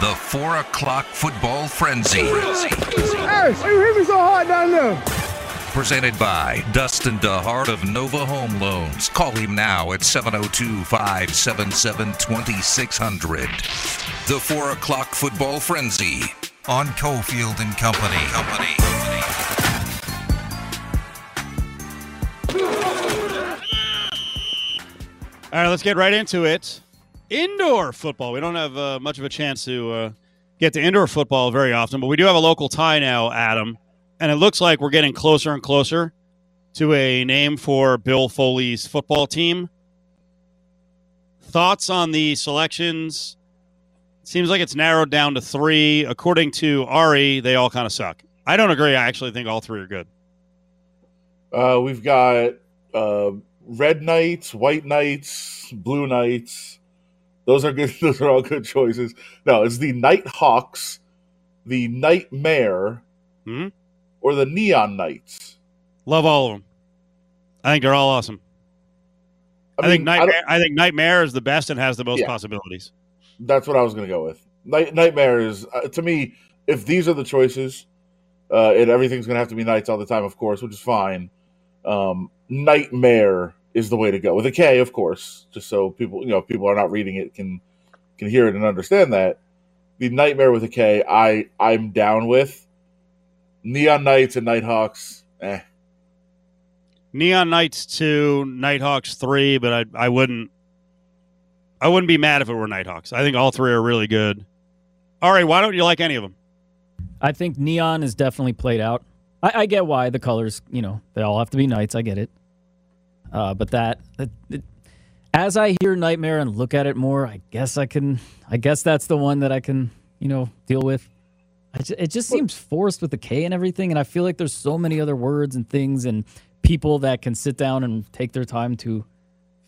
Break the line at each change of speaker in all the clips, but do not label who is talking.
The 4 o'clock football frenzy.
Hey, you hit me so hard down there?
Presented by Dustin DeHart of Nova Home Loans. Call him now at 702 577 2600. The 4 o'clock football frenzy on Cofield and Company. Company.
All right, let's get right into it. Indoor football. We don't have uh, much of a chance to uh, get to indoor football very often, but we do have a local tie now, Adam. And it looks like we're getting closer and closer to a name for Bill Foley's football team. Thoughts on the selections? Seems like it's narrowed down to three. According to Ari, they all kind of suck. I don't agree. I actually think all three are good.
Uh, we've got uh, red knights, white knights, blue knights. Those are good. Those are all good choices. No, it's the Night Hawks, the Nightmare,
Hmm?
or the Neon Knights.
Love all of them. I think they're all awesome. I, think
mean, I
Nightmare.
don't-
I, think Nightmare is the best and has the most
Yeah.
possibilities.
that's what I was going to go with. Night, Nightmare is uh, to me. If these are the choices, uh, and everything's going to have to be knights all the time, of course, which is fine. Um, Nightmare is the way to go with a K, of course, just so people, you know, if people are not reading it can can hear it and understand that. The Nightmare with a K, I I'm down with. Neon Knights and Nighthawks, eh.
Neon Knights two, Nighthawks three, but I I wouldn't I wouldn't be mad if it were Nighthawks. I think all three are really good. All right, why don't you like any of them?
I think neon is definitely played out. I, I get why the colors, you know, they all have to be knights. I get it. Uh, but that, that it, as I hear Nightmare and look at it more, I guess I can. I guess that's the one that I can, you know, deal with. It just seems forced with the K and everything, and I feel like there's so many other words and things and people that can sit down and take their time to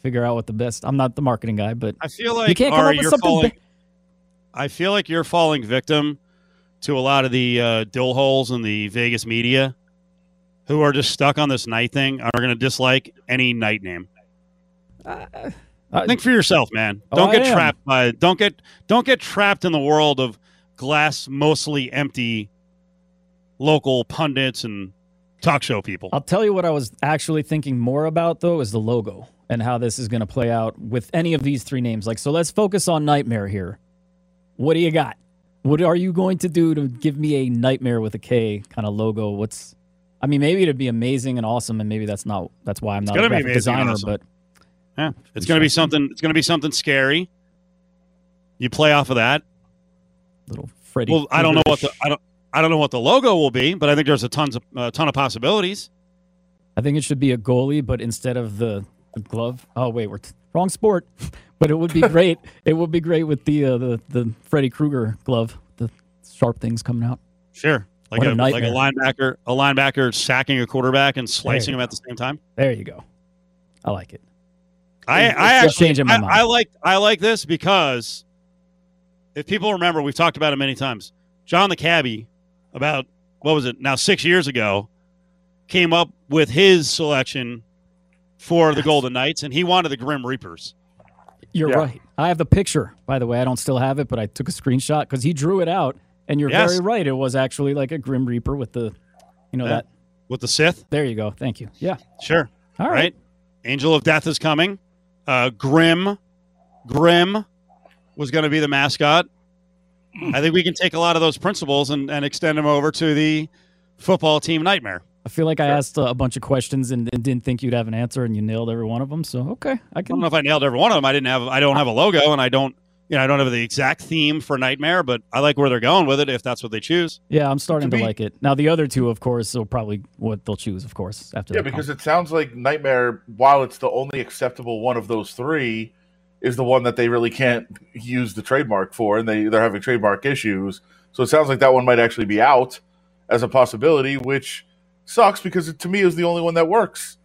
figure out what the best. I'm not the marketing guy, but
I feel like
you can't come
Ari,
up with something.
falling,
be-
I feel like you're falling victim to a lot of the uh, dill holes in the Vegas media who are just stuck on this night thing are going to dislike any night name.
uh,
Think for yourself, man.
Oh,
Don't
I
get trapped by don't get don't get trapped in the world of glass mostly empty local pundits and talk show people.
I'll tell you what I was actually thinking more about though is the logo and how this is going to play out with any of these three names. Like, so let's focus on Nightmare here. What do you got? What are you going to do to give me a Nightmare with a K kind of logo? What's, I mean, maybe it'd be amazing and awesome, and maybe that's not. That's why I'm not a graphic designer.
awesome.
But
Yeah, it's going to be something. It's going to be something scary. You play off of that.
little Freddy.
Well, I don't know what the I don't I don't know what the logo will be, but I think there's a tons of a ton of possibilities.
I think it should be a goalie, but instead of the, the glove. Oh wait, we're t- wrong sport. but it would be great. it would be great with the uh, the the Freddy Krueger glove, the sharp things coming out.
Sure, like
What
a,
a
like a linebacker, a linebacker sacking a quarterback and slicing
you
him at the same time.
There you go. I like it.
I,
It's
I actually
changing my
I,
mind.
I like I like this because if people remember, we've talked about it many times. John the cabbie, about what was it now six years ago, came up with his selection for the Golden Knights, and he wanted the Grim Reapers.
You're
Yeah.
right. I have the picture, by the way. I don't still have it, but I took a screenshot because he drew it out. And you're
Yes.
very right. It was actually like a Grim Reaper with the, you know,
Yeah.
that.
with the Sith.
There you go. Thank you. Yeah.
Sure.
All
right.
right.
Angel of Death is coming. Uh, Grim, Grim was going to be the mascot. I think we can take a lot of those principles and, and extend them over to the football team nightmare.
I feel like I asked a bunch of questions and, and didn't think you'd have an answer, and you nailed every one of them. So okay, I can...
I don't know if I nailed every one of them. I didn't have. I don't have a logo, and I don't. You know, I don't have the exact theme for Nightmare, but I like where they're going with it. If that's what they choose,
Yeah, I'm starting
To
to
me-
like it. Now the other two, of course, will probably what they'll choose, of course, after.
Yeah,
that
because it sounds like Nightmare, while it's the only acceptable one of those three, is the one that they really can't use the trademark for, and they they're having trademark issues. So it sounds like that one might actually be out as a possibility, which sucks because it, to me is the only one that works.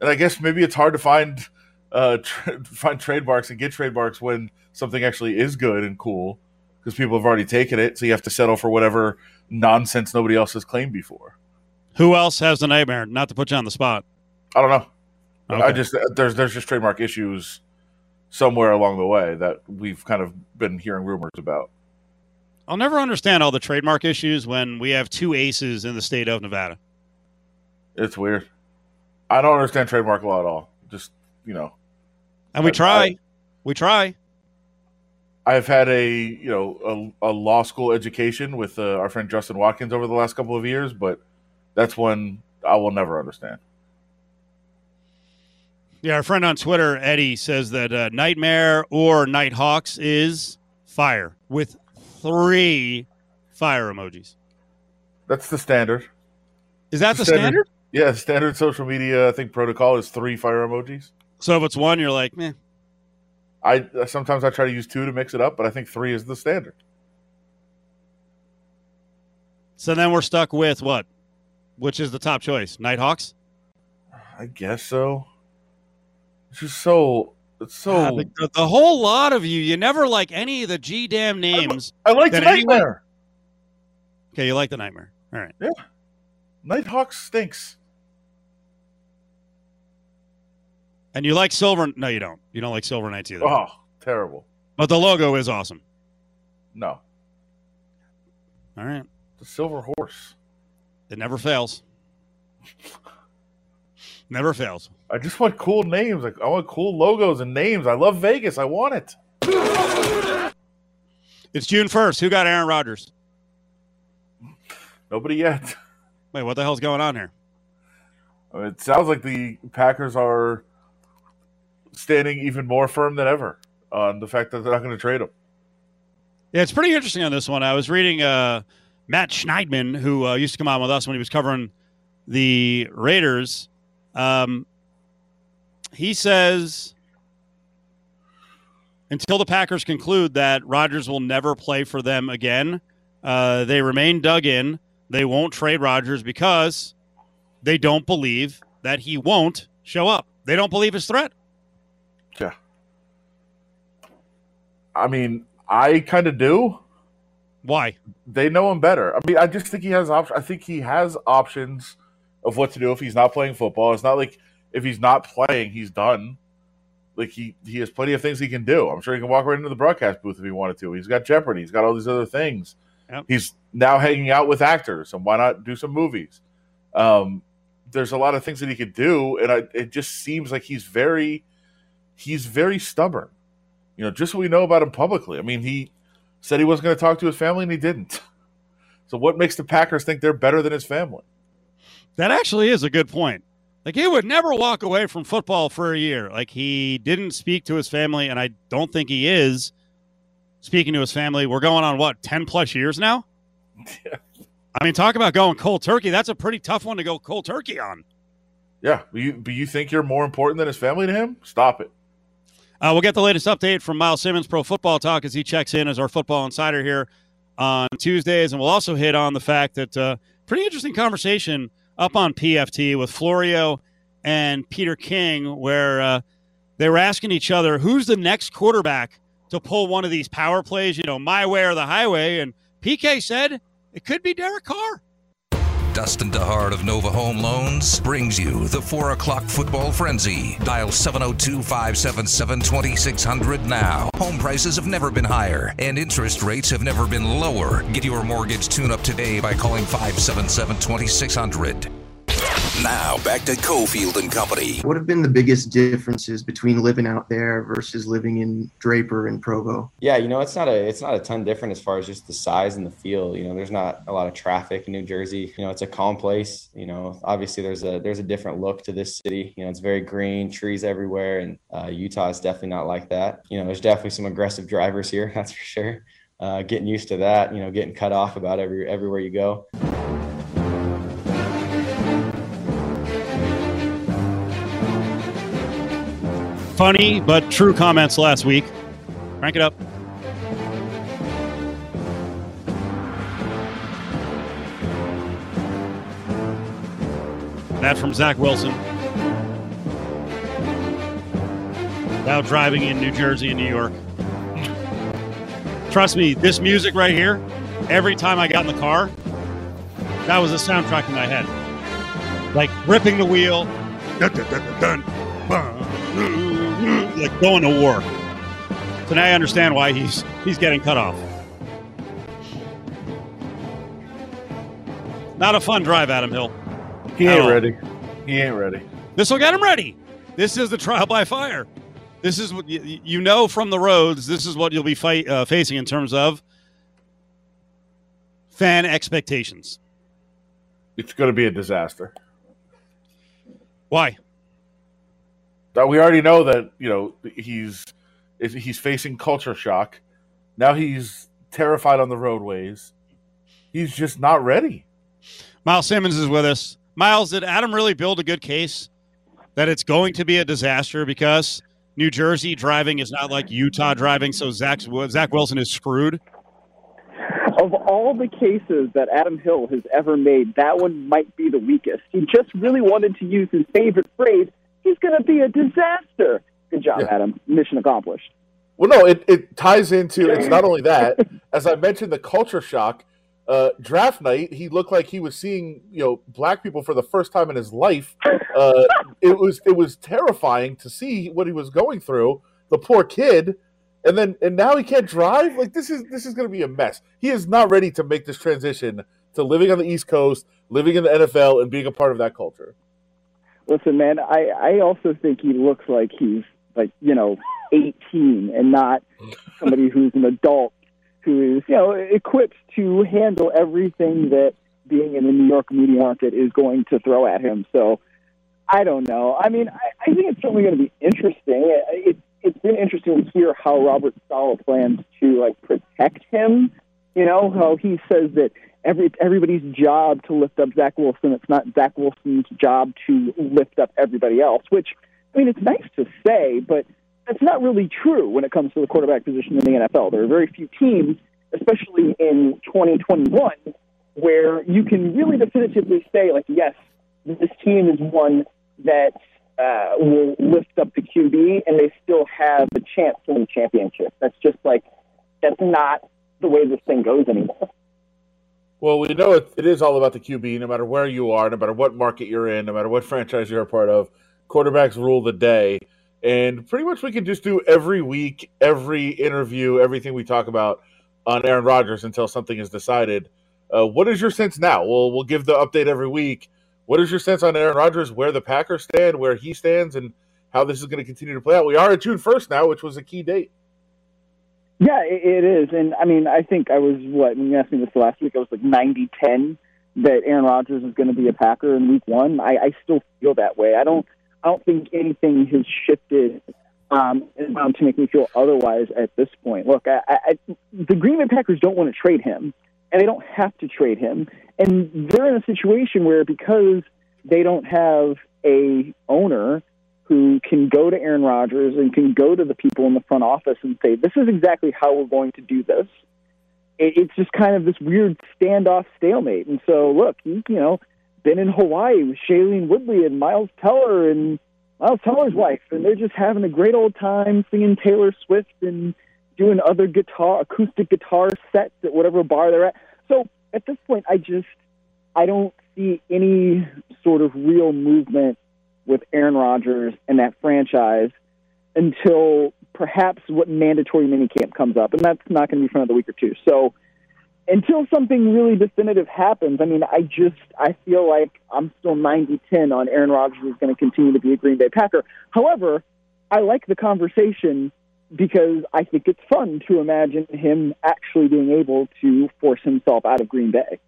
And I guess maybe it's hard to find uh, tra- find trademarks and get trademarks when something actually is good and cool because people have already taken it. So you have to settle for whatever nonsense nobody else has claimed before.
who else has the Nightmare? Not to put you on the spot.
I don't know. I just uh, there's there's just trademark issues somewhere along the way that we've kind of been hearing rumors about.
I'll never understand all the trademark issues when we have two aces in the state of Nevada.
It's weird. I don't understand trademark law at all. Just you know,
And we
I-
try.
I-
we try.
I've had a you know a, a law school education with uh, our friend Justin Watkins over the last couple of years, but that's one I will never understand.
Yeah, our friend on Twitter, Eddie, says that uh, Nightmare or Nighthawks is fire with three fire emojis.
That's the standard.
Is that the standard?
Yeah, standard social media. I think protocol is three fire emojis.
So if it's one, you're like, man.
I sometimes I try to use two to mix it up, but I think three is the standard.
So then we're stuck with what? Which is the top choice? Nighthawks?
I guess so. It's just so. It's so.
Ah, God, the, the- whole lot of you, you never like any of the G damn names.
I like the
that anyone-
nightmare.
Okay, you like the Nightmare. All right.
Yeah. Nighthawks stinks.
And you like Silver. No, you don't. You don't like Silver Knights either.
Oh, terrible.
But the logo is awesome.
No,
All right.
the silver horse.
It never fails. Never fails.
I just want cool names. Like I want cool logos and names. I love Vegas. I want it.
It's June 1st. Who got Aaron Rodgers?
Nobody yet.
Wait, what the hell's going on here?
It sounds like the Packers are standing even more firm than ever on the fact that they're not going to trade him.
Yeah, it's pretty interesting on this one. I was reading uh, Matt Schneidman, who uh, used to come on with us when he was covering the Raiders. Um, he says until the Packers conclude that Rodgers will never play for them again, uh, they remain dug in. They won't trade Rodgers because they don't believe that he won't show up. They don't believe his threat.
Yeah. I mean, I kind of do.
Why?
They know him better. I mean, I just think he has options. I think he has options of what to do if he's not playing football. It's not like if he's not playing, he's done. Like he he has plenty of things he can do. I'm sure he can walk right into the broadcast booth if he wanted to. He's got Jeopardy. He's got all these other things.
Yep.
He's now hanging out with actors, and why not do some movies? Um, there's a lot of things that he could do, and I, it just seems like he's very he's very stubborn. You know, just what we know about him publicly. I mean, he said he wasn't going to talk to his family, and he didn't. So, what makes the Packers think they're better than his family?
That actually is a good point. Like he would never walk away from football for a year. Like he didn't speak to his family, and I don't think he is speaking to his family. We're going on what ten plus years now.
Yeah.
I mean, talk about going cold turkey. That's a pretty tough one to go cold turkey on.
Yeah, but you, but you think you're more important than his family to him? Stop it.
Uh, we'll get the latest update from Myles Simmons, Pro Football Talk, as he checks in as our football insider here on Tuesdays, and we'll also hit on the fact that uh, pretty interesting conversation up on PFT with Florio and Peter King, where uh, they were asking each other who's the next quarterback to pull one of these power plays, you know, my way or the highway, and PK said it could be Derek Carr.
Dustin DeHart of Nova Home Loans brings you the 4 o'clock football frenzy. Dial 702 577 2600 now. Home prices have never been higher, and interest rates have never been lower. Get your mortgage tune up today by calling 577 2600. Now back to Cofield and Company.
What have been the biggest differences between living out there versus living in Draper and Provo?
Yeah, you know, it's not a it's not a ton different as far as just the size and the feel. You know, there's not a lot of traffic in New Jersey. You know, it's a calm place. You know, obviously there's a there's a different look to this city. You know, it's very green, trees everywhere, and uh, Utah is definitely not like that. You know, there's definitely some aggressive drivers here, that's for sure. Uh, getting used to that. You know, getting cut off about every everywhere you go.
Funny but true comments last week. Crank it up. That from Zach Wilson. Now driving in New Jersey and New York. Trust me, this music right here, every time I got in the car, that was a soundtrack in my head. Like ripping the wheel, dun, dun, dun, like going to war. So now I understand why he's he's getting cut off. Not a fun drive, Adam Hill.
He ain't ready. He ain't ready.
This will get him ready. This is the trial by fire. This is what you, know from the roads. This is what you'll be fight, uh, facing in terms of fan expectations.
It's going to be a disaster.
Why?
That we already know that you know he's he's facing culture shock. Now he's terrified on the roadways. He's just not ready.
Myles Simmons is with us. Myles, did Adam really build a good case that it's going to be a disaster because New Jersey driving is not like Utah driving, so Zach Zach Wilson is screwed?
Of all the cases that Adam Hill has ever made, that one might be the weakest. He just really wanted to use his favorite phrase, he's going to be a disaster. Good job,
Yeah.
Adam. Mission accomplished.
Well, no, it, it ties into it's not only that. As I mentioned, the culture shock. Uh, draft night, he looked like he was seeing you know black people for the first time in his life. Uh, it was it was terrifying to see what he was going through. The poor kid, and then and now he can't drive. Like this is this is going to be a mess. He is not ready to make this transition to living on the East Coast, living in the NFL, and being a part of that culture.
Listen, man, I, I also think he looks like he's like, you know, 18 and not somebody who's an adult who is, you know, equipped to handle everything that being in the New York media market is going to throw at him. So I don't know. I mean, I, I think it's certainly going to be interesting. It, it, it's been interesting to hear how Robert Saleh plans to like protect him. You know how he says that every everybody's job to lift up Zach Wilson. It's not Zach Wilson's job to lift up everybody else. Which I mean, it's nice to say, but that's not really true when it comes to the quarterback position in the NFL. There are very few teams, especially in 2021, where you can really definitively say, like, yes, this team is one that uh, will lift up the QB, and they still have a chance to win the championship. That's just like that's not the way this thing goes anymore.
Well, we know it, it is all about the QB, no matter where you are, no matter what market you're in, no matter what franchise you're a part of. Quarterbacks rule the day. And pretty much we can just do every week, every interview, everything we talk about on Aaron Rodgers until something is decided. Uh, what is your sense now? We'll, we'll give the update every week. What is your sense on Aaron Rodgers, where the Packers stand, where he stands, and how this is going to continue to play out? We are at June 1st now, which was a key date.
Yeah, it, it is. And I mean, I think I was, what, when you asked me this last week, I was like 90 10 that Aaron Rodgers is going to be a Packer in week one. I, I still feel that way. I don't, I don't think anything has shifted um, to make me feel otherwise at this point. Look, I, I, the Green Bay Packers don't want to trade him, and they don't have to trade him. And they're in a situation where because they don't have a owner who can go to Aaron Rodgers and can go to the people in the front office and say, "This is exactly how we're going to do this." It, it's just kind of this weird standoff stalemate. And so, look, he, you know, been in Hawaii with Shailene Woodley and Miles Teller and Miles Teller's wife, and they're just having a great old time singing Taylor Swift and doing other guitar, acoustic guitar sets at whatever bar they're at. So at this point, I just I don't see any sort of real movement with Aaron Rodgers and that franchise until perhaps what mandatory minicamp comes up, and that's not going to be for another week or two. So until something really definitive happens, I mean, I just I feel like I'm still 90-10 on Aaron Rodgers is going to continue to be a Green Bay Packer. However, I like the conversation because I think it's fun to imagine him actually being able to force himself out of Green Bay.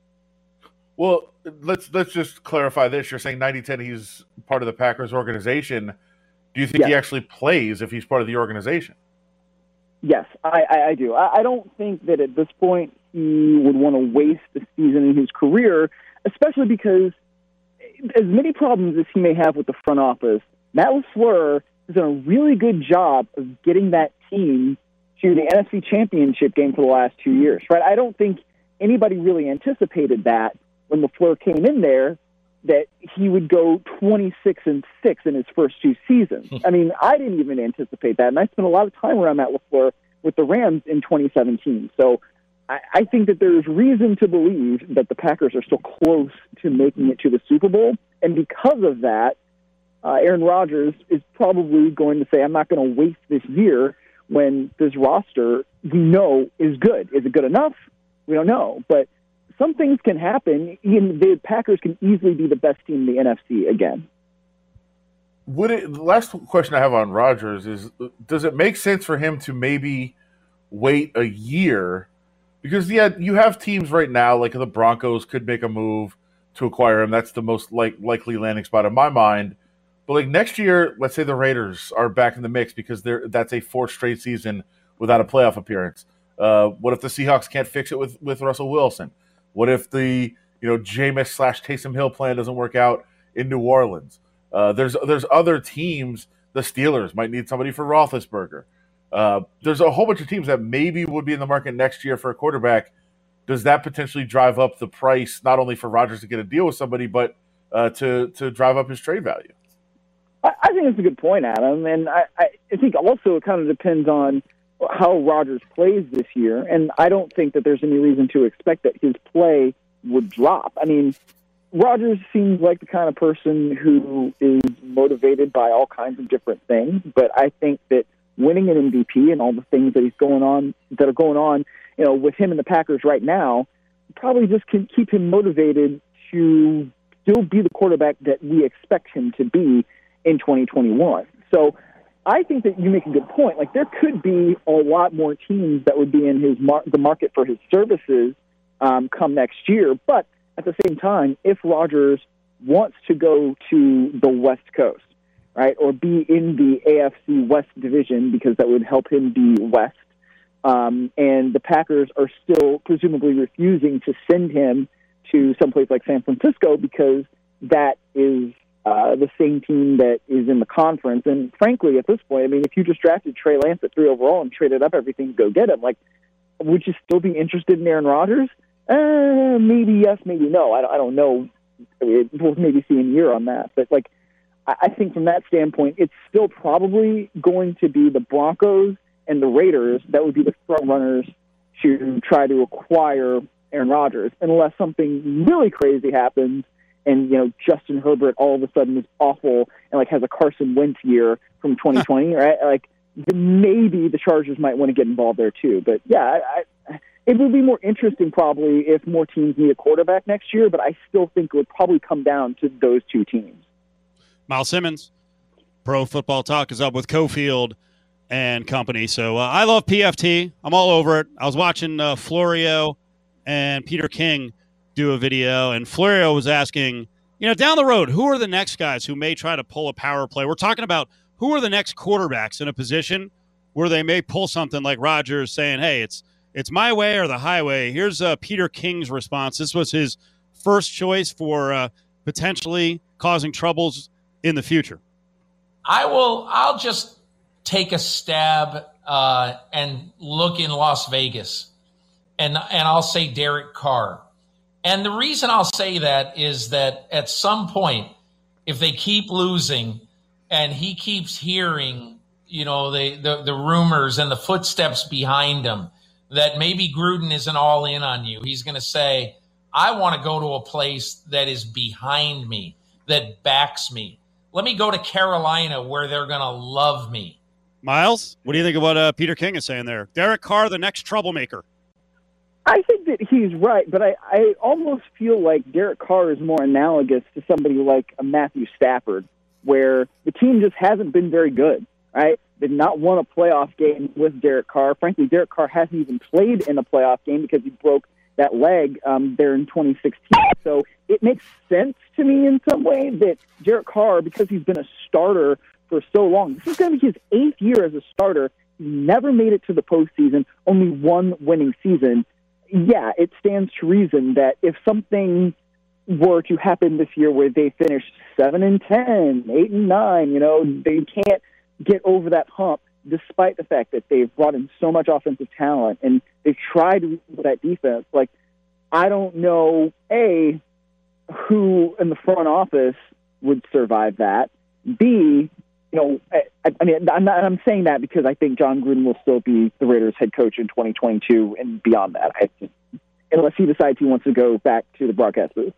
Well, let's let's just clarify this. You're saying 90-10 he's part of the Packers organization. Do you think he actually plays if he's part of the organization?
Yes, I, I, I do. I, I don't think that at this point he would want to waste a season in his career, especially because as many problems as he may have with the front office, Matt LaFleur has done a really good job of getting that team to the NFC Championship game for the last two years. Right? I don't think anybody really anticipated that when LaFleur came in there that he would go 26 and 6 in his first two seasons. I mean, I didn't even anticipate that. And I spent a lot of time around Matt LaFleur with the Rams in 2017. So I, I think that there's reason to believe that the Packers are still close to making it to the Super Bowl. And because of that, uh, Aaron Rodgers is probably going to say, I'm not going to waste this year when this roster we know is good. Is it good enough? We don't know. But some things can happen. The Packers can easily be the best team in the NFC again.
Would it? The last question I have on Rodgers is: Does it make sense for him to maybe wait a year? Because yeah, you have teams right now like the Broncos could make a move to acquire him. That's the most like likely landing spot in my mind. But like next year, let's say the Raiders are back in the mix because they're that's a fourth straight season without a playoff appearance. Uh, what if the Seahawks can't fix it with with Russell Wilson? What if the you know Jameis slash Taysom Hill plan doesn't work out in New Orleans? Uh, there's there's other teams. The Steelers might need somebody for Roethlisberger. Uh, there's a whole bunch of teams that maybe would be in the market next year for a quarterback. Does that potentially drive up the price not only for Rodgers to get a deal with somebody, but uh, to to drive up his trade value?
I, I think that's a good point, Adam, and I, I think also it kind of depends on how Rodgers plays this year, and I don't think that there's any reason to expect that his play would drop. I mean, Rodgers seems like the kind of person who is motivated by all kinds of different things, but I think that winning an MVP and all the things that he's going on that are going on, you know, with him and the Packers right now, probably just can keep him motivated to still be the quarterback that we expect him to be in 2021. So I think that you make a good point. Like there could be a lot more teams that would be in his mar- the market for his services um, come next year, but at the same time, if Rodgers wants to go to the West Coast, right, or be in the AFC West division because that would help him be West, um, and the Packers are still presumably refusing to send him to someplace like San Francisco because that is uh, the same team that is in the conference. And frankly, at this point, I mean, if you just drafted Trey Lance at three overall and traded up everything to go get him, like, would you still be interested in Aaron Rodgers? Uh, maybe yes, maybe no. I don't, I don't know. We'll maybe see in a year on that. But like, I, I think from that standpoint, it's still probably going to be the Broncos and the Raiders that would be the front runners to try to acquire Aaron Rodgers, unless something really crazy happens and you know Justin Herbert all of a sudden is awful and like has a Carson Wentz year from 2020, right? Like maybe the Chargers might want to get involved there too. But yeah, I, it would be more interesting probably if more teams need a quarterback next year, but I still think it would probably come down to those two teams.
Myles Simmons, Pro Football Talk is up with Cofield and company. So uh, I love PFT. I'm all over it. I was watching uh, Florio and Peter King do a video, and Florio was asking, you know, down the road, who are the next guys who may try to pull a power play? We're talking about who are the next quarterbacks in a position where they may pull something like Rodgers saying, hey, it's – it's my way or the highway. Here's uh, Peter King's response. This was his first choice for uh, potentially causing troubles in the future.
I will. I'll just take a stab uh, and look in Las Vegas, and and I'll say Derek Carr. And the reason I'll say that is that at some point, if they keep losing, and he keeps hearing, you know, the the, the rumors and the footsteps behind him that maybe Gruden isn't all in on you. He's going to say, I want to go to a place that is behind me, that backs me. Let me go to Carolina where they're going to love me.
Myles, what do you think of what uh, Peter King is saying there? Derek Carr, the next troublemaker.
I think that he's right, but I, I almost feel like Derek Carr is more analogous to somebody like a Matthew Stafford, where the team just hasn't been very good, right? did not won a playoff game with Derek Carr. Frankly, Derek Carr hasn't even played in a playoff game because he broke that leg um, there in 2016. So it makes sense to me in some way that Derek Carr, because he's been a starter for so long, this is going to be his eighth year as a starter. He never made it to the postseason, only one winning season. Yeah, it stands to reason that if something were to happen this year where they finish seven and ten, eight and nine, you know, they can't get over that hump despite the fact that they've brought in so much offensive talent and they've tried that defense. Like, I don't know, A, who in the front office would survive that. B, you know, I, I mean, I'm, not, I'm saying that because I think Jon Gruden will still be the Raiders head coach in 2022 and beyond that, I, unless he decides he wants to go back to the broadcast booth.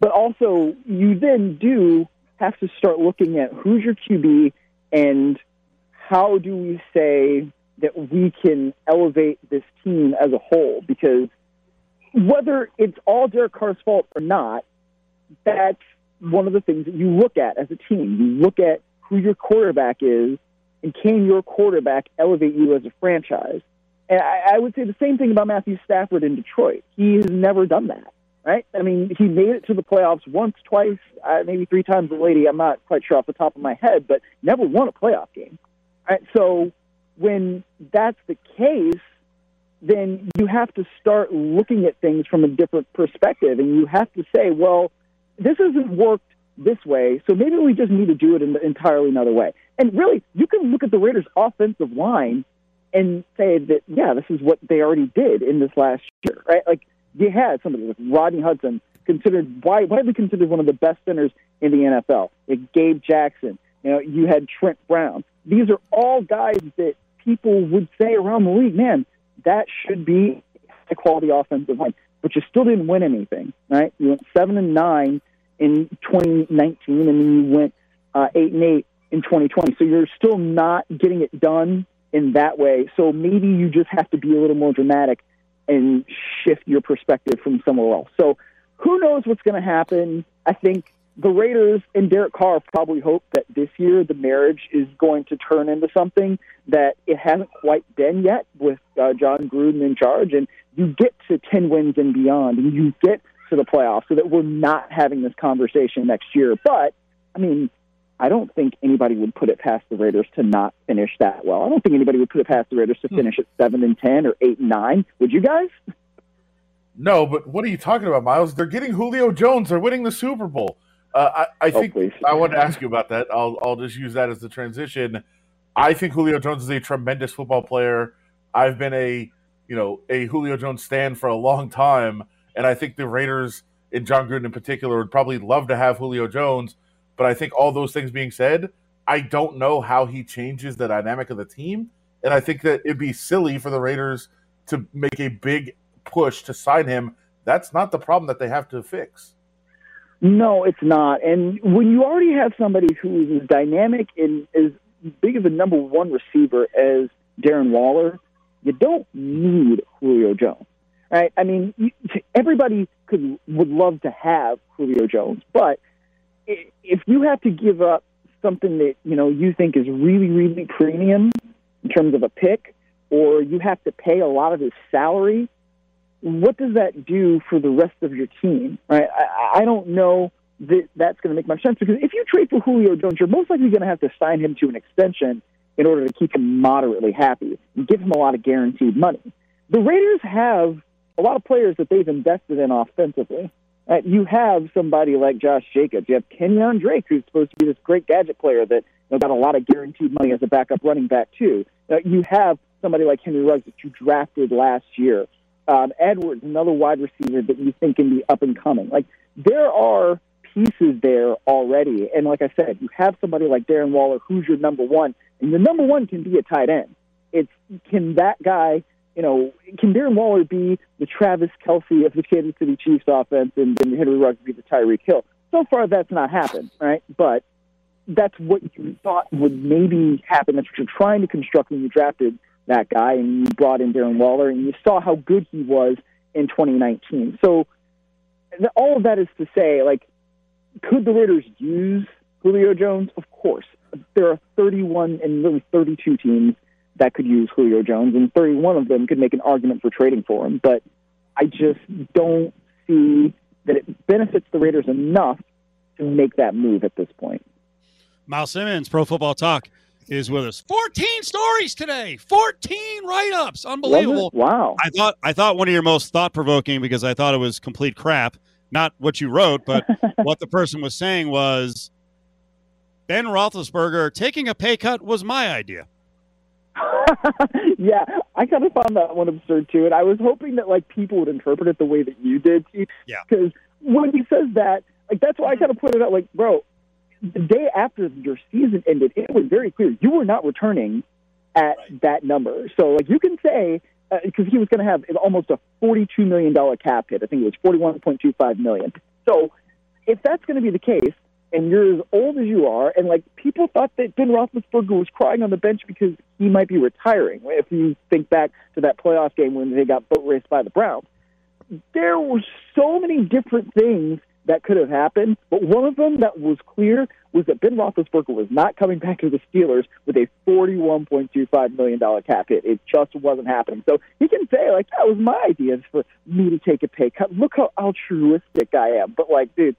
But also, you then do have to start looking at who's your QB and how do we say that we can elevate this team as a whole? Because whether it's all Derek Carr's fault or not, that's one of the things that you look at as a team. You look at who your quarterback is, and can your quarterback elevate you as a franchise? And I, I would say the same thing about Matthew Stafford in Detroit. He has never done that, right? I mean, he made it to the playoffs once, twice, uh, maybe three times. The lady, I'm not quite sure off the top of my head, but never won a playoff game. Right? So when that's the case, then you have to start looking at things from a different perspective, and you have to say, well, this hasn't worked this way, so maybe we just need to do it in entirely another way. And really, you can look at the Raiders' offensive line and say that, yeah, this is what they already did in this last year, right? Like, you had somebody like Rodney Hudson, considered why widely considered one of the best centers in the NFL. Like Gabe Jackson, you know, you had Trent Brown. These are all guys that people would say around the league, man, that should be a quality offensive line. But you still didn't win anything, right? You went seven and nine in 2019, and then you went uh, eight and eight in 2020. So you're still not getting it done in that way. So maybe you just have to be a little more dramatic and shift your perspective from somewhere else. So who knows what's going to happen? I think the Raiders and Derek Carr probably hope that this year the marriage is going to turn into something that it hasn't quite been yet with uh, Jon Gruden in charge. And you get to 10 wins and beyond, and you get to the playoffs so that we're not having this conversation next year. But, I mean, I don't think anybody would put it past the Raiders to not finish that well. I don't think anybody would put it past the Raiders to hmm. finish at 7 and 10 or 8 and 9. Would you guys?
No, but what are you talking about, Myles? They're getting Julio Jones. They're winning the Super Bowl. Uh, I, I, oh, think I want to ask you about that. I'll, I'll just use that as the transition. I think Julio Jones is a tremendous football player. I've been a you know a Julio Jones stand for a long time, and I think the Raiders and Jon Gruden in particular would probably love to have Julio Jones. But I think all those things being said, I don't know how he changes the dynamic of the team, and I think that it'd be silly for the Raiders to make a big push to sign him. That's not the problem that they have to fix.
No, it's not. And when you already have somebody who is as dynamic and as big of a number one receiver as Darren Waller, you don't need Julio Jones, right? I mean, everybody could would love to have Julio Jones, but if you have to give up something that you know you think is really, really premium in terms of a pick, or you have to pay a lot of his salary what does that do for the rest of your team? Right? I, I don't know that that's going to make much sense because if you trade for Julio Jones, you're most likely going to have to sign him to an extension in order to keep him moderately happy and give him a lot of guaranteed money. The Raiders have a lot of players that they've invested in offensively. Right? You have somebody like Josh Jacobs. You have Kenyon Drake, who's supposed to be this great gadget player that you know, got a lot of guaranteed money as a backup running back too. Uh, you have somebody like Henry Ruggs that you drafted last year um, Edwards, another wide receiver that you think can be up and coming. Like there are pieces there already, and like I said, you have somebody like Darren Waller, who's your number one, and your number one can be a tight end. It's can that guy, you know, can Darren Waller be the Travis Kelce of the Kansas City Chiefs offense, and, and Henry Ruggs be the Tyreek Hill? So far, that's not happened, right? But that's what you thought would maybe happen. That's what you're trying to construct when you drafted that guy, and you brought in Darren Waller, and you saw how good he was in 2019. So all of that is to say, like, could the Raiders use Julio Jones? Of course. There are 31 and really 32 teams that could use Julio Jones, and 31 of them could make an argument for trading for him. But I just don't see that it benefits the Raiders enough to make that move at this point.
Myles Simmons, Pro Football Talk is with us. 14 stories today. 14 write-ups. Unbelievable.
Wow.
I thought I thought one of your most thought-provoking because I thought it was complete crap. Not what you wrote, but what the person was saying was Ben Roethlisberger taking a pay cut was my idea.
yeah, I kind of found that one absurd too, and I was hoping that like people would interpret it the way that you did.
Yeah.
Because when he says that, like that's why I kind of put it out. Like, bro, the day after your season ended, it was very clear you were not returning at that number. So, like, you can say because uh, he was going to have almost a forty-two million dollar cap hit. I think it was forty-one point two five million. So, if that's going to be the case, and you're as old as you are, and like people thought that Ben Roethlisberger was crying on the bench because he might be retiring. If you think back to that playoff game when they got boat raced by the Browns, there were so many different things that could have happened, but one of them that was clear was that Ben Roethlisberger was not coming back to the Steelers with a $41.25 million cap hit. It just wasn't happening. So he can say, like, that was my idea for me to take a pay cut. Look how altruistic I am. But, like, dude,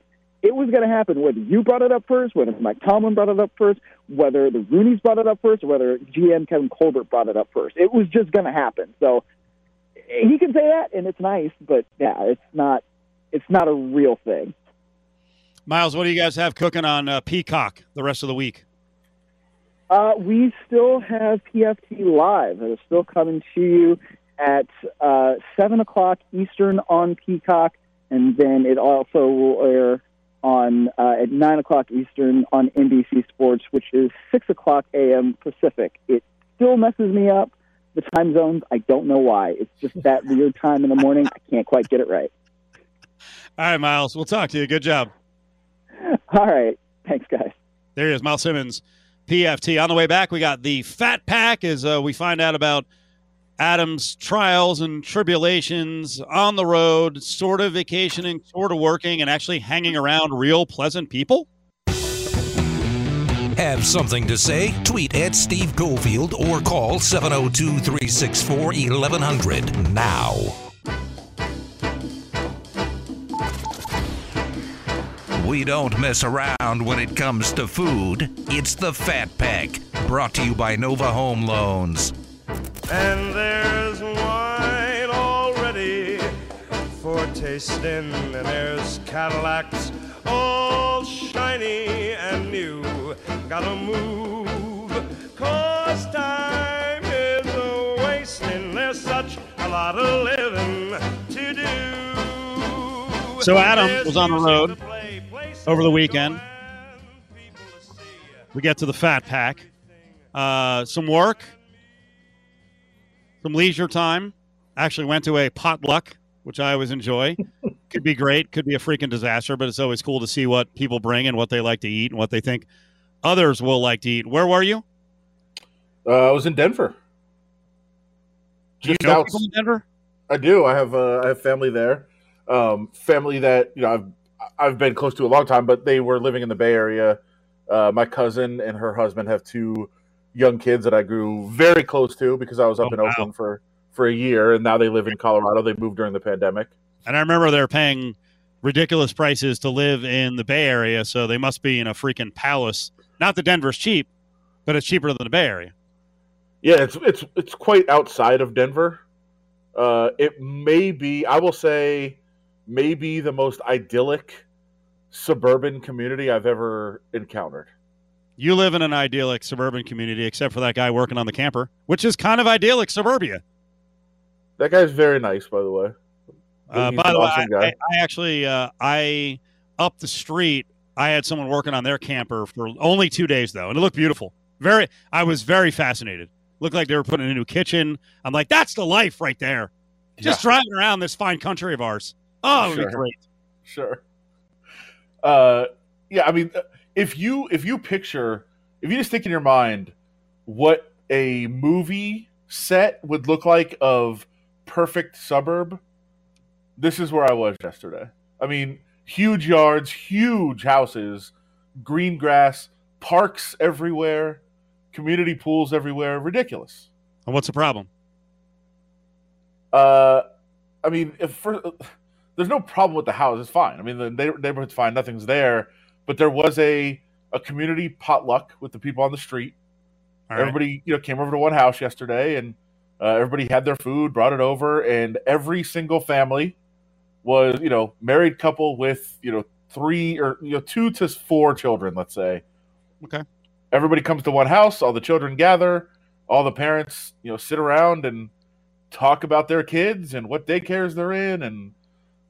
it was going to happen whether you brought it up first, whether Mike Tomlin brought it up first, whether the Rooneys brought it up first, or whether GM Kevin Colbert brought it up first. It was just going to happen. So he can say that, and it's nice, but yeah, it's not. It's not a real thing.
Myles, what do you guys have cooking on uh, Peacock the rest of the week?
Uh, we still have PFT live. It's still coming to you at uh, seven o'clock Eastern on Peacock, and then it also will air on uh, at nine o'clock Eastern on NBC Sports, which is six o'clock a.m. Pacific. It still messes me up the time zones. I don't know why. It's just that weird time in the morning. I can't quite get it right.
All right, Myles. We'll talk to you. Good job.
All right. Thanks, guys.
There he is, Myles Simmons, PFT. On the way back, we got the Fat Pack as uh, we find out about Adam's trials and tribulations on the road, sort of vacationing, sort of working, and actually hanging around real pleasant people.
Have something to say? Tweet at Steve Cofield or call 702 364 1100 now. We don't mess around when it comes to food. It's the Fat Pack, brought to you by Nova Home Loans.
And there's wine already for tasting, and there's Cadillacs all shiny and new. Gotta move, cause time is a wasting. There's such a lot of living to do.
So Adam was on the road over the weekend. We get to the Fat Pack. Uh, some work, some leisure time. Actually went to a potluck, which I always enjoy. could be great, could be a freaking disaster, but it's always cool to see what people bring and what they like to eat and what they think others will like to eat. Where were you?
Uh, I was in Denver.
Do you
Just
know people in Denver?
I do. I have uh, I have family there. Um, family that you know I've I've been close to a long time, but they were living in the Bay Area. Uh, my cousin and her husband have two young kids that I grew very close to because I was up
Oh,
in
wow.
Oakland for for a year, and now they live in Colorado. They moved during the pandemic.
And I remember they're paying ridiculous prices to live in the Bay Area, so they must be in a freaking palace. Not that Denver's cheap, but it's cheaper than the Bay Area.
Yeah, it's it's it's quite outside of Denver. Uh, it may be, I will say, maybe the most idyllic suburban community I've ever encountered.
You live in an idyllic suburban community, except for that guy working on the camper, which is kind of idyllic suburbia.
That guy's very nice, by the way.
Uh, by the way,
awesome
I. I, I actually, uh, I up the street, I had someone working on their camper for only two days though, and it looked beautiful. Very, I was very fascinated. Looked like they were putting in a new kitchen. I'm like, that's the life right there. Just
Yeah.
driving around this fine country of ours. Oh, it would be great.
Sure. Uh, yeah, I mean, if you if you picture, if you just think in your mind what a movie set would look like of perfect suburb, this is where I was yesterday. I mean, huge yards, huge houses, green grass, parks everywhere, community pools everywhere, ridiculous.
And what's the problem?
Uh, I mean, if for, there's no problem with the house, it's fine. I mean, the neighborhood's fine, nothing's there. But there was a a community potluck with the people on the street.
All right.
Everybody, you know, came over to one house yesterday, and uh, everybody had their food, brought it over, and every single family was, you know, married couple with, you know, three or you know, two to four children, let's say.
Okay.
Everybody comes to one house, all the children gather, all the parents, you know, sit around and talk about their kids and what daycares they're in and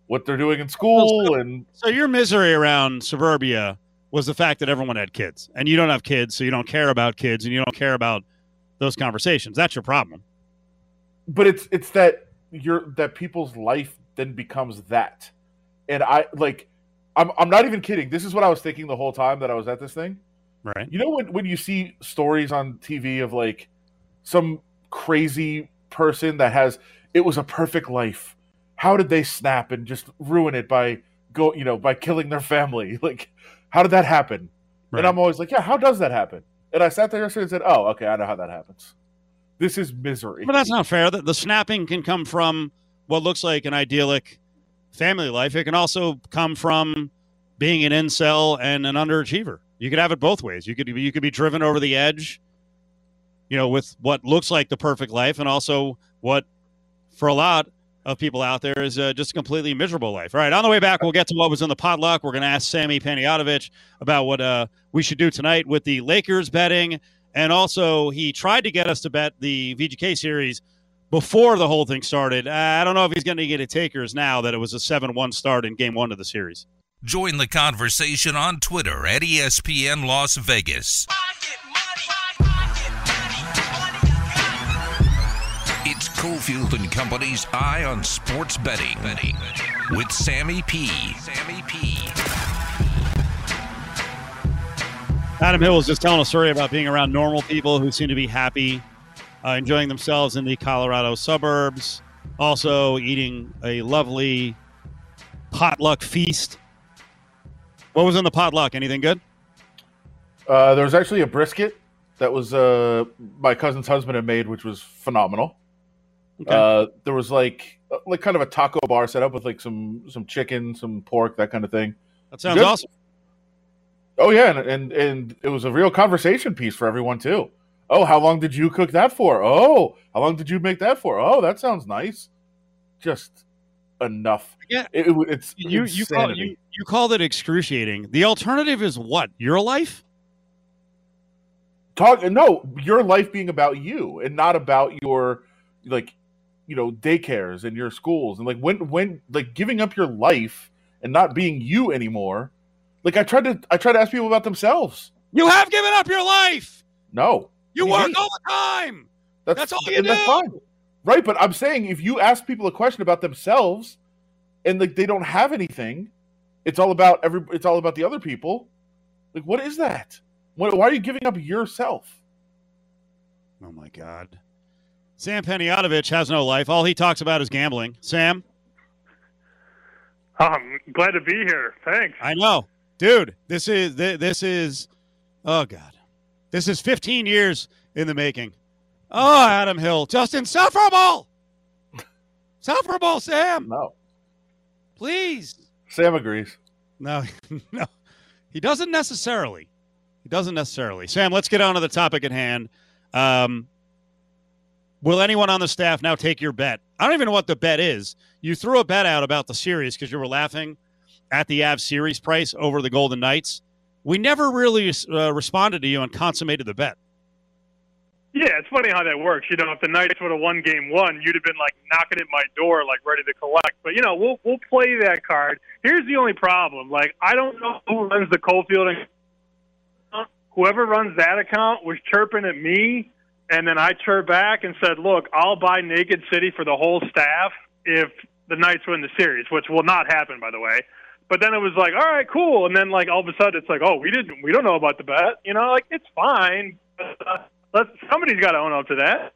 what they're doing in school and
So your misery around suburbia was the fact that everyone had kids, and you don't have kids, so you don't care about kids, and you don't care about those conversations. That's your problem.
but it's it's that your that people's life then becomes that and i like i'm i'm not even kidding this is what i was thinking the whole time that i was at this thing
Right.
you know when when you see stories on tv of like some crazy person that has it was a perfect life how did they snap and just ruin it by go you know by killing their family? Like, how did that happen?
Right.
And I'm always like, yeah, how does that happen? And I sat there yesterday and said, oh, okay, I know how that happens. This is misery.
But that's not fair. The, the snapping can come from what looks like an idyllic family life. It can also come from being an incel and an underachiever. You could have it both ways. You could you could be driven over the edge, you know, with what looks like the perfect life, and also what, for a lot of people out there, is uh, just a completely miserable life. All right, on the way back, we'll get to what was in the potluck. We're going to ask Sammy Panayotovich about what uh, we should do tonight with the Lakers betting, and also he tried to get us to bet the VGK series before the whole thing started. Uh, I don't know if he's going to get a takers now that it was a seven-one start in Game One of the series.
Join the conversation on Twitter at ESPN Las Vegas. It's Cofield and Company's Eye on Sports Betting with Sammy P. Sammy P.
Adam Hill was just telling a story about being around normal people who seem to be happy, uh, enjoying themselves in the Colorado suburbs, also eating a lovely potluck feast. What was in the potluck? Anything good?
Uh, there was actually a brisket that was uh, my cousin's husband had made, which was phenomenal.
Okay.
Uh, there was like uh, like kind of a taco bar set up with like some some chicken, some pork, that kind of thing.
that sounds
good.
awesome.
Oh yeah, and, and and it was a real conversation piece for everyone too. Oh, how long did you cook that for? Oh, how long did you make that for? Oh, that sounds nice. Just enough.
Yeah.
It, it- it's
You you, call,
insanity.
you you called it excruciating. The alternative is what? Your life?
talk no your life being about you and not about your like you know daycares and your schools and like when when like giving up your life and not being you anymore like i tried to i tried to ask people about themselves
You have given up your life.
no
You
Me
work
neither.
all the time.
that's,
That's all you
and that's
do.
fine right but i'm saying if you ask people a question about themselves and like they don't have anything it's all about every it's all about the other people like what is that why, why are you giving up yourself
Oh my God. Sam Panayotovich has no life. All he talks about is gambling. Sam,
I'm glad to be here. Thanks.
I know, dude. This is this is, oh God, this is 15 years in the making. Oh, Adam Hill, just insufferable, insufferable. Sam,
no
please.
sam agrees
No, no, he doesn't necessarily. He doesn't necessarily. Sam, let's get on to the topic at hand. Um, will anyone on the staff now take your bet? I don't even know what the bet is. You threw a bet out about the series because you were laughing at the Avs series price over the Golden Knights. We never really uh, responded to you and consummated the bet.
Yeah, it's funny how that works. You know, if the Knights would have won Game One, you'd have been like knocking at my door, like ready to collect. But you know, we'll we'll play that card. Here's the only problem: like, I don't know who runs the Cofield and whoever runs that account was chirping at me, and then I turned back and said, "Look, I'll buy Naked City for the whole staff if the Knights win the series, which will not happen, by the way." But then it was like, "All right, cool," and then like all of a sudden it's like, "Oh, we didn't, we don't know about the bet," you know? Like it's fine. But, uh, let's somebody's got to own up to that.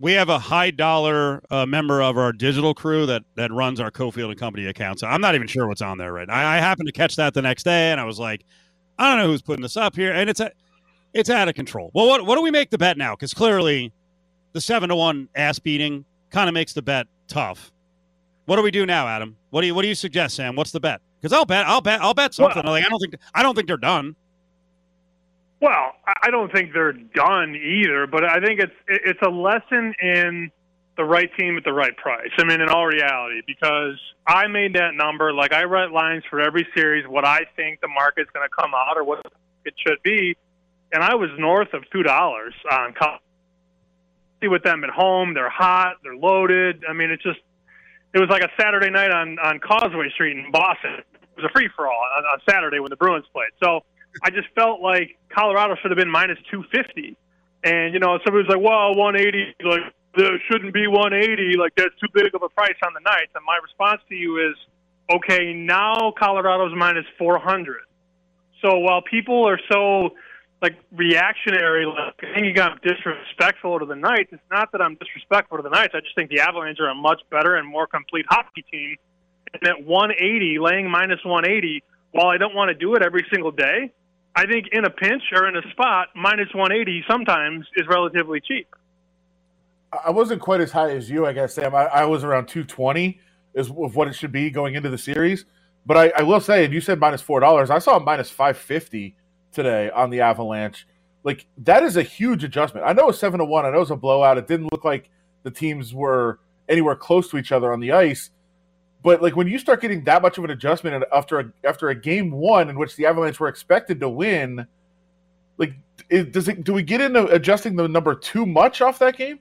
We have a high dollar uh, member of our digital crew that that runs our Cofield and Company account. So I'm not even sure what's on there right. I, I happened to catch that the next day, and I was like, I don't know who's putting this up here, and it's a, it's out of control. Well, what what do we make the bet now? Because clearly, the seven to one ass beating kind of makes the bet tough. What do we do now, Adam? What do you what do you suggest, Sam? What's the bet? Because I'll bet I'll bet I'll bet something. like I don't think I don't think they're done.
Well, I I don't think they're done either, but I think it's it's a lesson in the right team at the right price. I mean, in all reality, because I made that number. Like I write lines for every series, what I think the market's going to come out or what it should be, and I was north of two dollars on. See with them at home, they're hot, they're loaded. I mean, it's just it was like a Saturday night on on Causeway Street in Boston. It was a free for all on, on Saturday when the Bruins played. So I just felt like Colorado should have been minus two fifty, and you know somebody was like, "Well, one eighty, like there shouldn't be one eighty, like that's too big of a price on the Knights." And my response to you is, "Okay, now Colorado's minus four hundred. So while people are so like reactionary. Like, I think I'm disrespectful to the Knights. It's not that I'm disrespectful to the Knights. I just think the Avalanche are a much better and more complete hockey team. And at 180, laying minus 180, while I don't want to do it every single day, I think in a pinch or in a spot, minus 180 sometimes is relatively cheap.
I wasn't quite as high as you, I guess, Sam. I, I was around 220 is what it should be going into the series. But I, I will say, and you said minus four dollars. I saw minus 550 today on the Avalanche. Like that is a huge adjustment. I know it's seven to one. I know it's a blowout. It didn't look like the teams were anywhere close to each other on the ice. But like when you start getting that much of an adjustment after a, after a game one in which the Avalanche were expected to win, like it, does it? Do we get into adjusting the number too much off that game?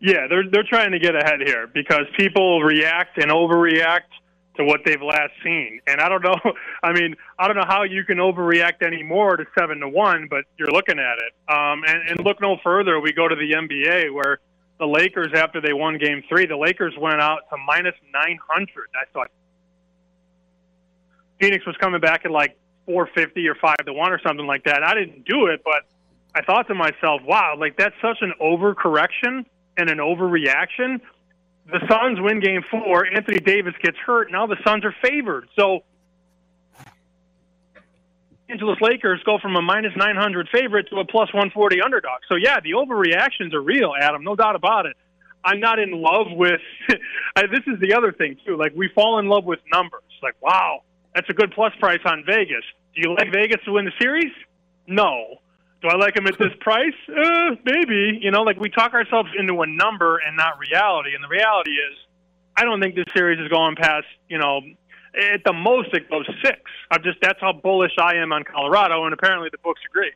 Yeah, they're they're trying to get ahead here because people react and overreact to what they've last seen. And I don't know. I mean, I don't know how you can overreact anymore to seven to one, but you're looking at it. Um, and, and look no further. We go to the NBA where the Lakers, after they won Game Three, the Lakers went out to minus nine hundred. I thought Phoenix was coming back at like four fifty or five to one or something like that. I didn't do it, but I thought to myself, wow, like that's such an overcorrection and an overreaction the Suns win game four. Anthony Davis gets hurt. Now the Suns are favored. So Angeles Lakers go from a minus 900 favorite to a plus 140 underdog. So, yeah, the overreactions are real, Adam, no doubt about it. I'm not in love with this is the other thing, too. Like, we fall in love with numbers. Like, wow, that's a good plus price on Vegas. Do you like Vegas to win the series? No. Do I like him at this price? Uh, maybe. You know, like we talk ourselves into a number and not reality. And the reality is, I don't think this series is going past, you know, at the most it goes six. I'm just that's how bullish I am on Colorado, and apparently the books agree.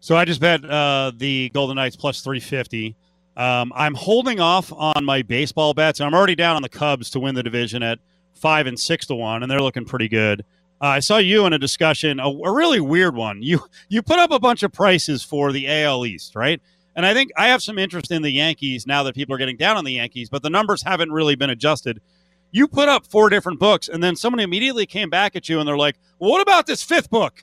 So I just bet uh, the Golden Knights plus three fifty. Um, I'm holding off on my baseball bets. I'm already down on the Cubs to win the division at five and six to one, and they're looking pretty good. Uh, I saw you in a discussion, a, a, really weird one. You you put up a bunch of prices for the AL East, right? And I think I have some interest in the Yankees now that people are getting down on the Yankees, but the numbers haven't really been adjusted. You put up four different books, and then someone immediately came back at you, and they're like, well, "What about this fifth book?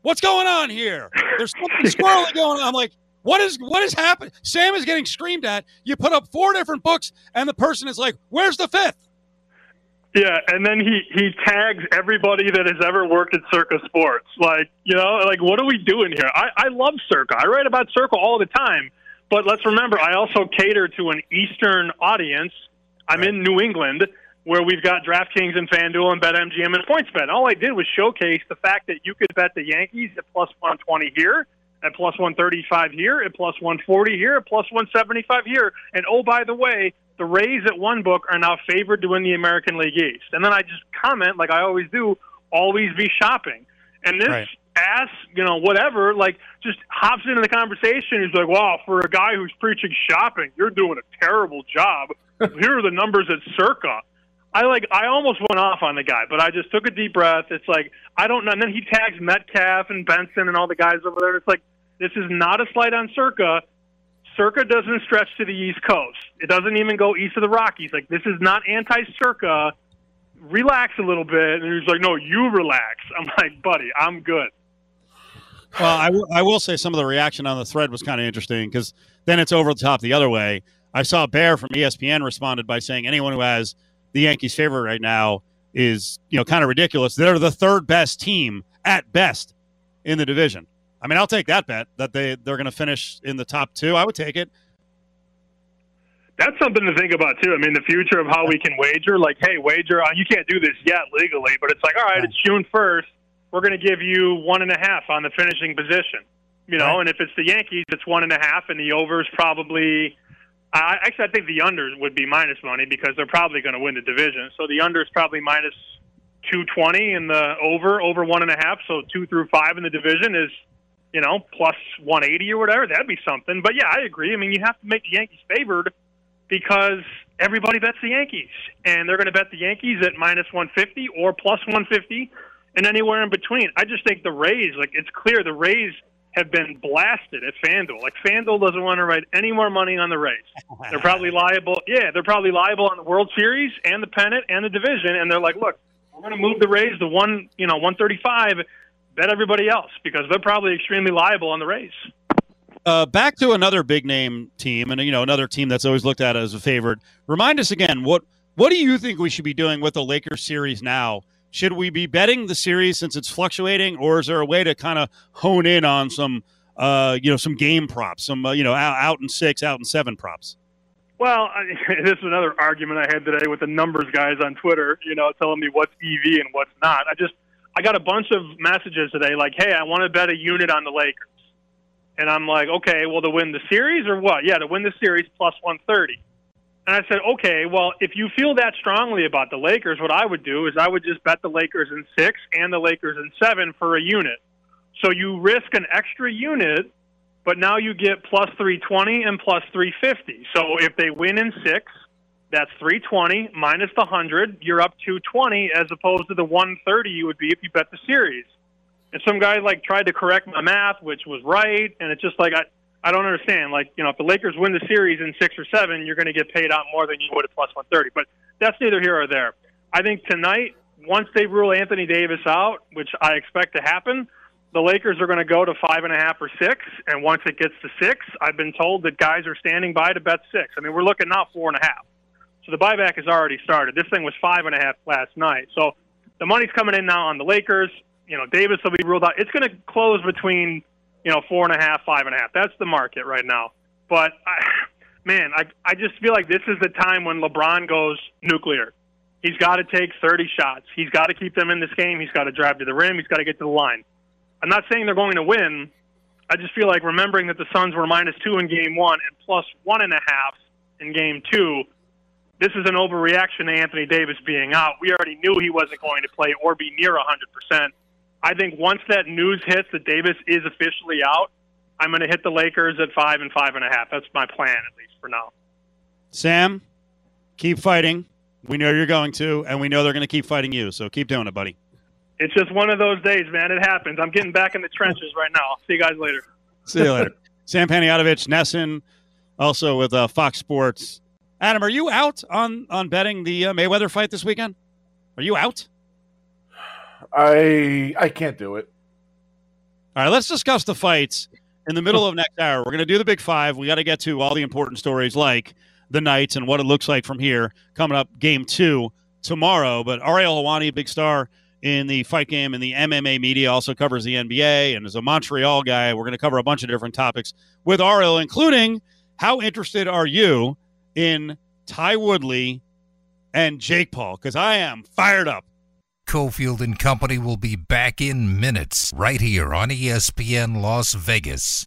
What's going on here? There's something squirrely going on." I'm like, "What is what is happening?" Sam is getting screamed at. You put up four different books, and the person is like, "Where's the fifth?
Yeah, and then he he tags everybody that has ever worked at Circa Sports. Like, you know, like what are we doing here? I I love Circa. I write about Circa all the time. But let's remember, I also cater to an Eastern audience. I'm right. in New England, where we've got DraftKings and FanDuel and BetMGM and PointsBet. All I did was showcase the fact that you could bet the Yankees at plus 120 here, at plus 135 here, at plus 140 here, at plus 175 here. And oh, by the way, the Rays at one book are now favored to win the American League East. And then I just comment, like I always do, always be shopping. And this right. ass, you know, whatever, like just hops into the conversation. He's like, wow, for a guy who's preaching shopping, you're doing a terrible job. Here are the numbers at Circa. I like I almost went off on the guy, but I just took a deep breath. It's like I don't know. And then he tags Metcalf and Benson and all the guys over there. It's like this is not a slight on Circa. Circa doesn't stretch to the East Coast. It doesn't even go east of the Rockies. Like this is not anti-Circa. Relax a little bit. And he's like, "No, you relax." I'm like, "Buddy, I'm good."
Well, I, w- I will say some of the reaction on the thread was kind of interesting because then it's over the top the other way. I saw Bear from ESPN responded by saying anyone who has the Yankees' favorite right now is you know kind of ridiculous. They're the third best team at best in the division. I mean, I'll take that bet that they they're going to finish in the top two. I would take it.
That's something to think about too. I mean, the future of how we can wager. Like, hey, wager on. You can't do this yet legally, but it's like, all right, it's June first. We're going to give you one and a half on the finishing position. You know, right. and if it's the Yankees, it's one and a half, and the overs probably. I actually, I think the unders would be minus money because they're probably going to win the division. So the unders probably minus two twenty, and the over over one and a half. So two through five in the division is you know, plus 180 or whatever, that'd be something. But yeah, I agree. I mean, you have to make the Yankees favored because everybody bets the Yankees, and they're going to bet the Yankees at minus 150 or plus 150 and anywhere in between. I just think the Rays, like, it's clear the Rays have been blasted at FanDuel. Like, FanDuel doesn't want to write any more money on the Rays. They're probably liable. Yeah, they're probably liable on the World Series and the pennant and the division. And they're like, look, we're going to move the Rays to one, you know, 135 bet everybody else because they're probably extremely liable on the Rays.
Uh, back to another big name team, and you know another team that's always looked at as a favorite. Remind us again what what do you think we should be doing with the Lakers series now? Should we be betting the series since it's fluctuating, or is there a way to kind of hone in on some uh, you know some game props, some uh, you know out, out in six, out in seven props?
Well, I, this is another argument I had today with the numbers guys on Twitter. You know, telling me what's EV and what's not. I just I got a bunch of messages today like, "Hey, I want to bet a unit on the Lakers." And I'm like, okay, well, to win the series or what? Yeah, to win the series plus 130. And I said, okay, well, if you feel that strongly about the Lakers, what I would do is I would just bet the Lakers in six and the Lakers in seven for a unit. So you risk an extra unit, but now you get plus 320 and plus 350. So if they win in six, that's 320 minus the 100. You're up 220 as opposed to the 130 you would be if you bet the series and some guy like tried to correct my math, which was right, and it's just like I I don't understand. Like you know, if the Lakers win the series in six or seven, you're going to get paid out more than you would at plus one thirty. But that's neither here or there. I think tonight, once they rule Anthony Davis out, which I expect to happen, the Lakers are going to go to five and a half or six. And once it gets to six, I've been told that guys are standing by to bet six. I mean, we're looking now four and a half. So the buyback has already started. This thing was five and a half last night. So the money's coming in now on the Lakers you know, Davis will be ruled out. It's going to close between, you know, four and a half, five and a half. That's the market right now. But I, man, I I just feel like this is the time when LeBron goes nuclear. He's got to take 30 shots. He's got to keep them in this game. He's got to drive to the rim. He's got to get to the line. I'm not saying they're going to win. I just feel like remembering that the Suns were minus two in game one and plus one and a half in game two. This is an overreaction to Anthony Davis being out. We already knew he wasn't going to play or be near 100%. I think once that news hits that Davis is officially out, I'm going to hit the Lakers at five and five and a half. That's my plan, at least for now.
Sam, keep fighting. We know you're going to, and we know they're going to keep fighting you. So keep doing it, buddy.
It's just one of those days, man. It happens. I'm getting back in the trenches right now. See you guys later.
See you later. Sam Panayotovich, NESN, also with uh, Fox Sports. Adam, are you out on on betting the uh, Mayweather fight this weekend? Are you out?
I I can't do it.
All right, let's discuss the fights in the middle of next hour. We're going to do the big five. We got to get to all the important stories like the Knights and what it looks like from here coming up game two tomorrow. But Ariel Helwani, big star in the fight game and the MMA media, also covers the NBA and is a Montreal guy. We're going to cover a bunch of different topics with Ariel, including how interested are you in Ty Woodley and Jake Paul? Because I am fired up.
Cofield and Company will be back in minutes right here on ESPN Las Vegas.